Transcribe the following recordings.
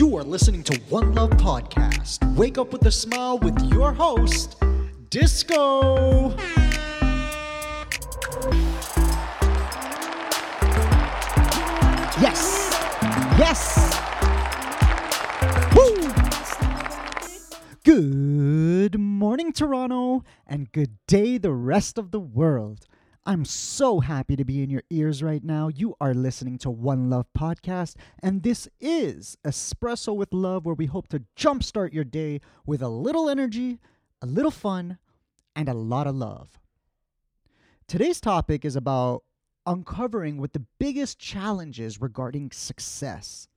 You are listening to One Love Podcast. Wake up with a smile with your host, Disco. Yes. Yes. Woo. Good morning, Toronto, and good day, the rest of the world. I'm so happy to be in your ears right now. You are listening to One Love Podcast, and this is Espresso with Love, where we hope to jumpstart your day with a little energy, a little fun, and a lot of love. Today's topic is about uncovering what the biggest challenges regarding success.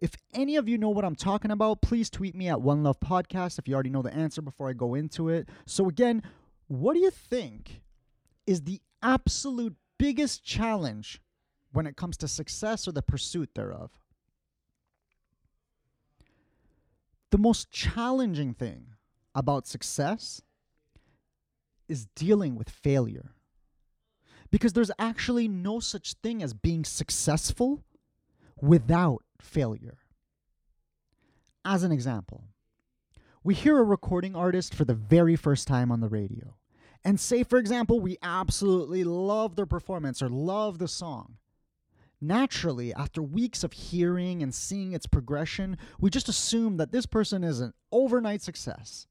If any of you know what I'm talking about, please tweet me at One Love Podcast if you already know the answer before I go into it. So, again, what do you think is the absolute biggest challenge when it comes to success or the pursuit thereof? The most challenging thing about success is dealing with failure. Because there's actually no such thing as being successful without failure. As an example, we hear a recording artist for the very first time on the radio. And say, for example, we absolutely love their performance or love the song. Naturally, after weeks of hearing and seeing its progression, we just assume that this person is an overnight success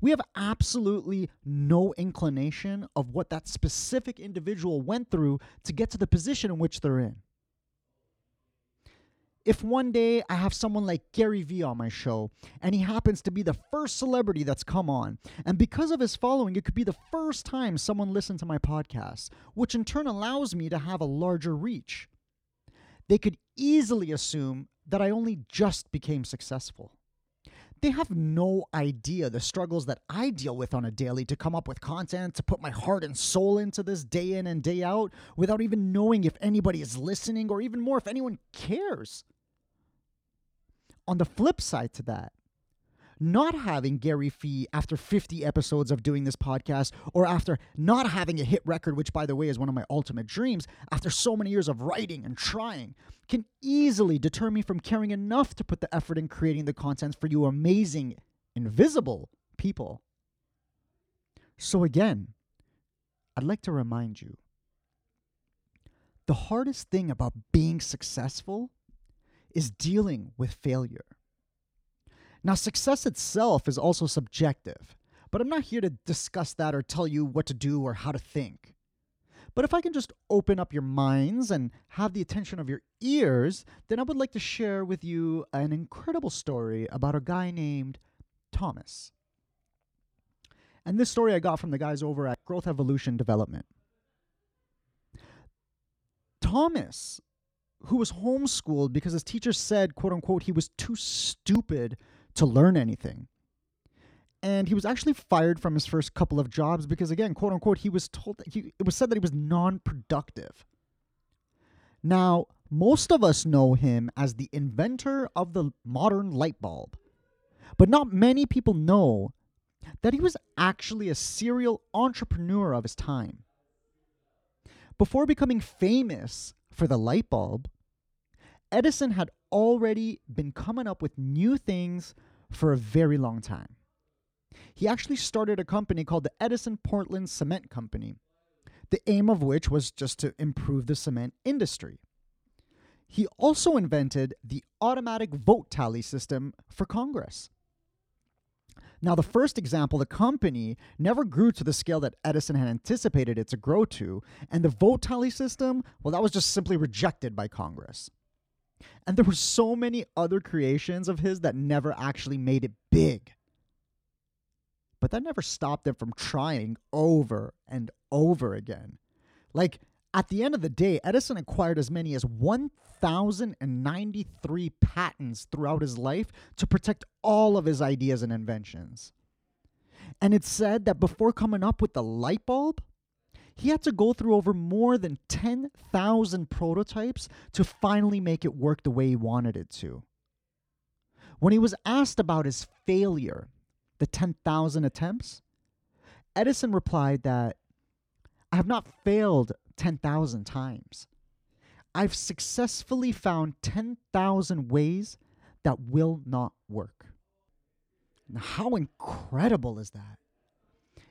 we have absolutely no inclination of what that specific individual went through to get to the position in which they're in. If one day I have someone like Gary Vee on my show and he happens to be the first celebrity that's come on, and because of his following, it could be the first time someone listened to my podcast, which in turn allows me to have a larger reach, they could easily assume that I only just became successful they have no idea the struggles that I deal with on a daily to come up with content, to put my heart and soul into this day in and day out without even knowing if anybody is listening or even more if anyone cares. On the flip side to that, not having Gary Vee after 50 episodes of doing this podcast, or after not having a hit record, which, by the way, is one of my ultimate dreams, after so many years of writing and trying, can easily deter me from caring enough to put the effort in creating the content for you amazing, invisible people. So, again, I'd like to remind you the hardest thing about being successful is dealing with failure. Now, success itself is also subjective, but I'm not here to discuss that or tell you what to do or how to think. But if I can just open up your minds and have the attention of your ears, then I would like to share with you an incredible story about a guy named Thomas. And this story I got from the guys over at Growth Evolution Development. Thomas, who was homeschooled because his teacher said, quote unquote, he was too stupid to learn anything. And he was actually fired from his first couple of jobs because, again, quote unquote, he was told that he, it was said that he was non productive. Now, most of us know him as the inventor of the modern light bulb, but not many people know that he was actually a serial entrepreneur of his time. Before becoming famous for the light bulb, Edison had already been coming up with new things for a very long time. He actually started a company called the Edison Portland Cement Company, the aim of which was just to improve the cement industry. He also invented the automatic vote tally system for Congress. Now, the first example, the company never grew to the scale that Edison had anticipated it to grow to, and the vote tally system, well, that was just simply rejected by Congress. And there were so many other creations of his that never actually made it big. But that never stopped him from trying over and over again. Like, at the end of the day, Edison acquired as many as 1,093 patents throughout his life to protect all of his ideas and inventions. And it's said that before coming up with the light bulb, he had to go through over more than 10,000 prototypes to finally make it work the way he wanted it to. When he was asked about his failure, the 10,000 attempts, Edison replied that I have not failed 10,000 times. I've successfully found 10,000 ways that will not work. Now, how incredible is that?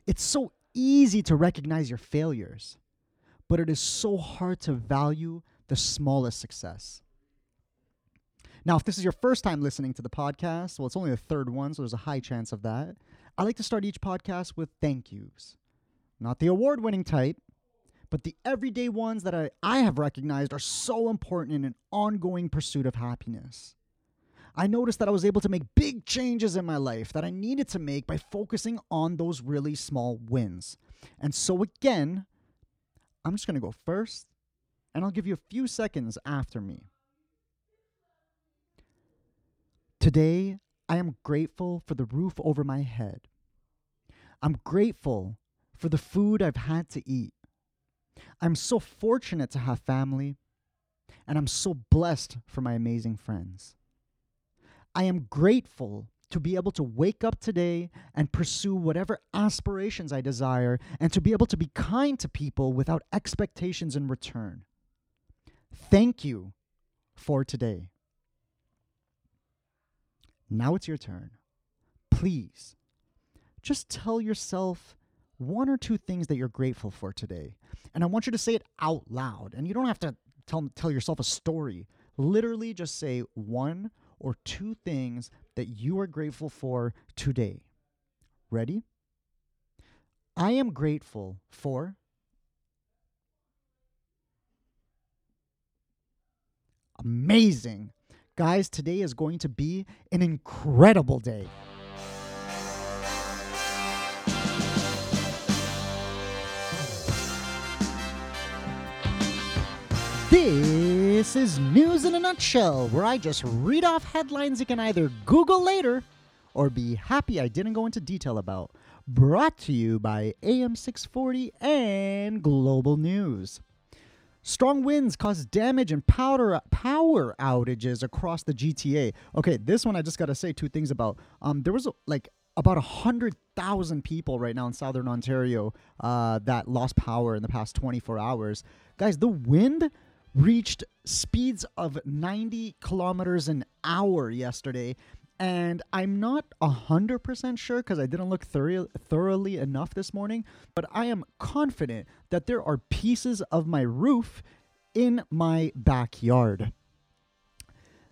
It's so easy to recognize your failures, but it is so hard to value the smallest success. Now, if this is your first time listening to the podcast, well, it's only the third one, so there's a high chance of that. I like to start each podcast with thank yous. Not the award winning type, but the everyday ones that I, I have recognized are so important in an ongoing pursuit of happiness. I noticed that I was able to make big changes in my life that I needed to make by focusing on those really small wins. And so, again, I'm just going to go first, and I'll give you a few seconds after me. Today, I am grateful for the roof over my head. I'm grateful for the food I've had to eat. I'm so fortunate to have family, and I'm so blessed for my amazing friends. I am grateful to be able to wake up today and pursue whatever aspirations I desire, and to be able to be kind to people without expectations in return. Thank you for today. Now it's your turn. Please, just tell yourself one or two things that you're grateful for today. And I want you to say it out loud. And you don't have to tell, tell yourself a story. Literally, just say one or two things that you are grateful for today. Ready? I am grateful for. Amazing. Guys, today is going to be an incredible day. This is News in a Nutshell, where I just read off headlines you can either Google later or be happy I didn't go into detail about. Brought to you by AM640 and Global News. Strong winds cause damage and powder, power outages across the GTA. Okay, this one I just got to say two things about. Um, there was like about 100,000 people right now in southern Ontario uh, that lost power in the past 24 hours. Guys, the wind reached speeds of 90 kilometers an hour yesterday. And I'm not 100% sure because I didn't look thorough, thoroughly enough this morning, but I am confident that there are pieces of my roof in my backyard.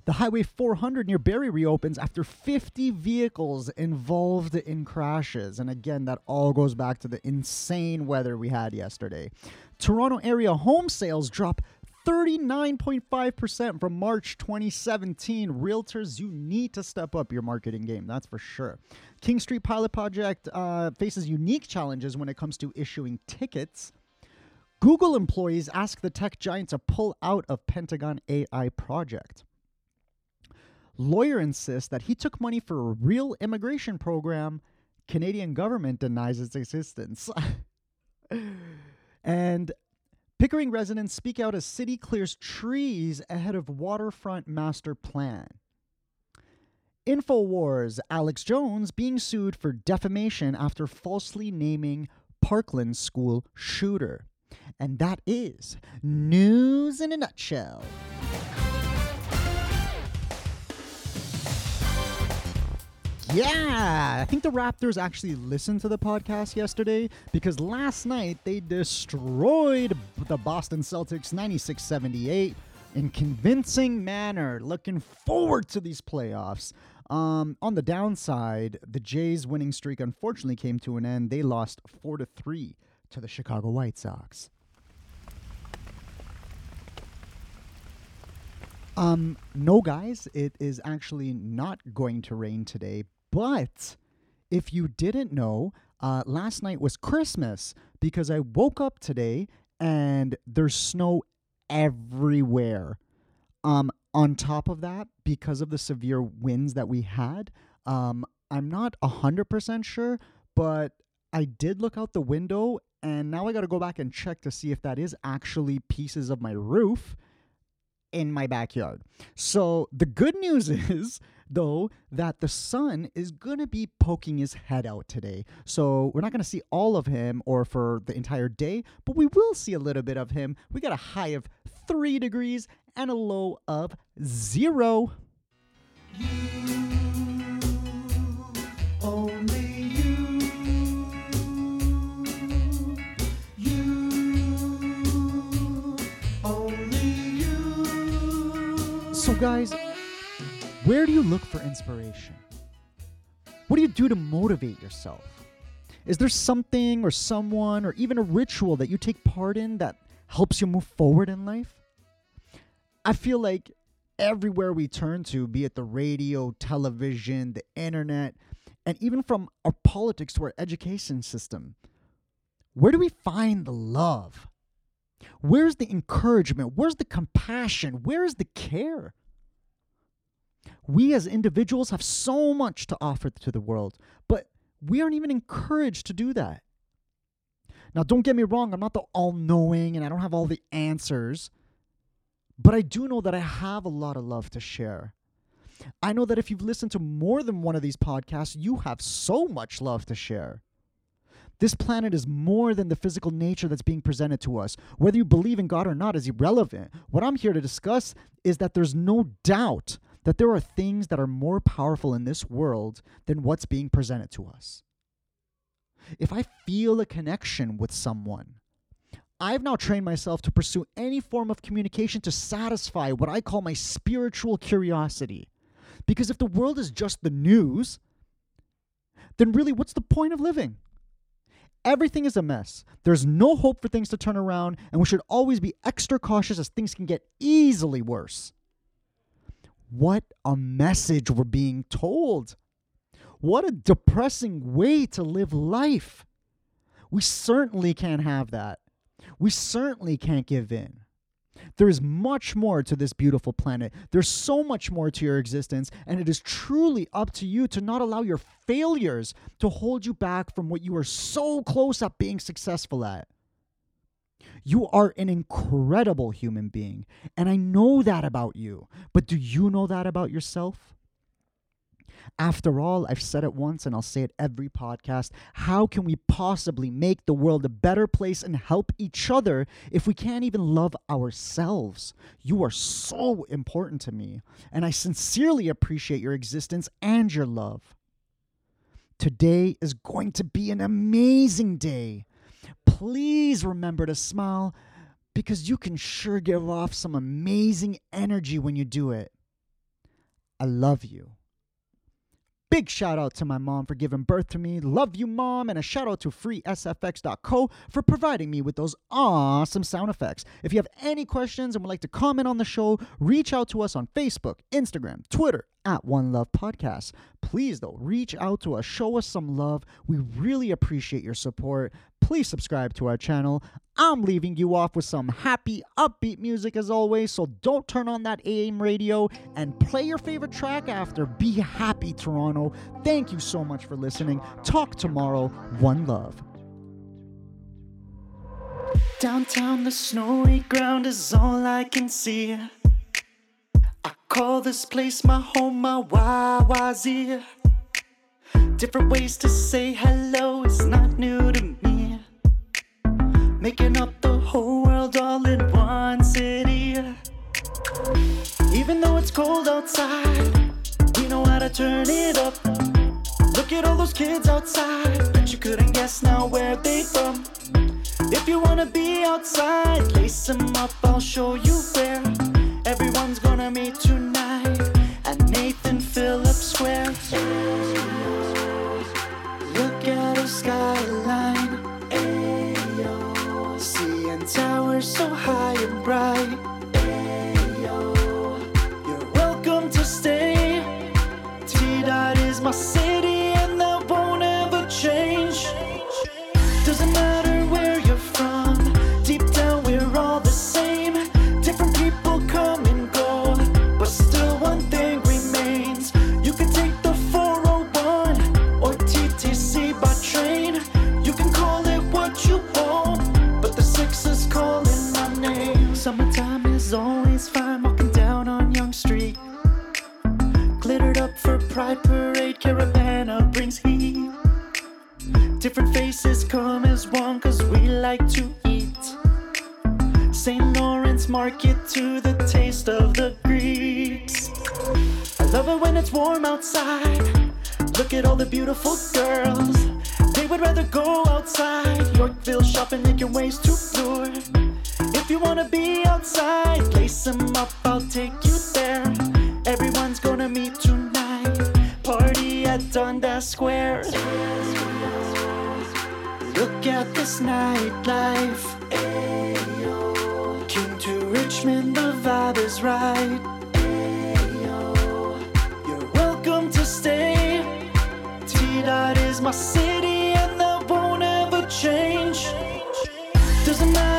The Highway 400 near Barrie reopens after 50 vehicles involved in crashes. And again, that all goes back to the insane weather we had yesterday. Toronto area home sales drop 39.5% from March 2017. Realtors, you need to step up your marketing game, that's for sure. King Street Pilot Project uh, faces unique challenges when it comes to issuing tickets. Google employees ask the tech giant to pull out of Pentagon AI project. Lawyer insists that he took money for a real immigration program. Canadian government denies its existence. and Pickering residents speak out as city clears trees ahead of waterfront master plan. InfoWars Alex Jones being sued for defamation after falsely naming Parkland school shooter. And that is news in a nutshell. Yeah, I think the Raptors actually listened to the podcast yesterday because last night they destroyed the Boston Celtics 96 78 in convincing manner. Looking forward to these playoffs. Um, on the downside, the Jays' winning streak unfortunately came to an end. They lost 4 to 3 to the Chicago White Sox. Um, no, guys, it is actually not going to rain today, but if you didn't know, uh, last night was Christmas because I woke up today and there's snow everywhere. Um, on top of that, because of the severe winds that we had, um, I'm not 100% sure, but I did look out the window and now I got to go back and check to see if that is actually pieces of my roof in my backyard. So the good news is though that the sun is going to be poking his head out today. So we're not going to see all of him or for the entire day, but we will see a little bit of him. We got a high of 3 degrees and a low of 0. Guys, where do you look for inspiration? What do you do to motivate yourself? Is there something or someone or even a ritual that you take part in that helps you move forward in life? I feel like everywhere we turn to, be it the radio, television, the internet, and even from our politics to our education system, where do we find the love? Where's the encouragement? Where's the compassion? Where's the care? We as individuals have so much to offer to the world, but we aren't even encouraged to do that. Now, don't get me wrong, I'm not the all knowing and I don't have all the answers, but I do know that I have a lot of love to share. I know that if you've listened to more than one of these podcasts, you have so much love to share. This planet is more than the physical nature that's being presented to us. Whether you believe in God or not is irrelevant. What I'm here to discuss is that there's no doubt that there are things that are more powerful in this world than what's being presented to us. If I feel a connection with someone, I've now trained myself to pursue any form of communication to satisfy what I call my spiritual curiosity. Because if the world is just the news, then really, what's the point of living? Everything is a mess. There's no hope for things to turn around, and we should always be extra cautious as things can get easily worse. What a message we're being told. What a depressing way to live life. We certainly can't have that. We certainly can't give in. There is much more to this beautiful planet. There's so much more to your existence, and it is truly up to you to not allow your failures to hold you back from what you are so close at being successful at. You are an incredible human being. And I know that about you. But do you know that about yourself? After all, I've said it once and I'll say it every podcast. How can we possibly make the world a better place and help each other if we can't even love ourselves? You are so important to me, and I sincerely appreciate your existence and your love. Today is going to be an amazing day please remember to smile because you can sure give off some amazing energy when you do it. I love you. Big shout out to my mom for giving birth to me. Love you, mom. And a shout out to freesfx.co for providing me with those awesome sound effects. If you have any questions and would like to comment on the show, reach out to us on Facebook, Instagram, Twitter, at One Love Podcast. Please, though, reach out to us, show us some love. We really appreciate your support. Please subscribe to our channel. I'm leaving you off with some happy, upbeat music as always, so don't turn on that AM radio and play your favorite track after. Be happy, Toronto. Thank you so much for listening. Talk tomorrow. One love. Downtown, the snowy ground is all I can see. I call this place my home, my YYZ. Different ways to say hello is not new to me. Making up the whole world all in one city. Even though it's cold outside, we know how to turn it up. Look at all those kids outside, but you couldn't guess now where they from. If you wanna be outside, lace them up, I'll show you where. St. Lawrence to the taste of the Greeks. I love it when it's warm outside. Look at all the beautiful girls. They would rather go outside. Yorkville shopping, making ways to lure. If you wanna be outside, lace 'em up, I'll take you there. Everyone's gonna meet tonight. Party at Dundas Square. Look at this nightlife. Richmond, the vibe is right. You're welcome to stay. T Dot is my city, and that won't ever change. Doesn't matter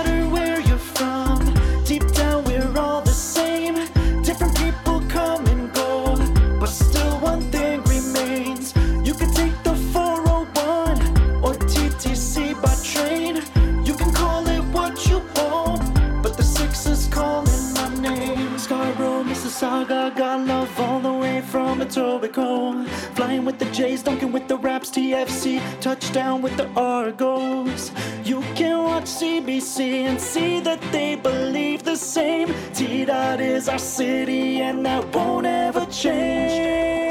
Jays, dunking with the Raps, TFC, touchdown with the Argos. You can watch CBC and see that they believe the same. T Dot is our city, and that won't ever change.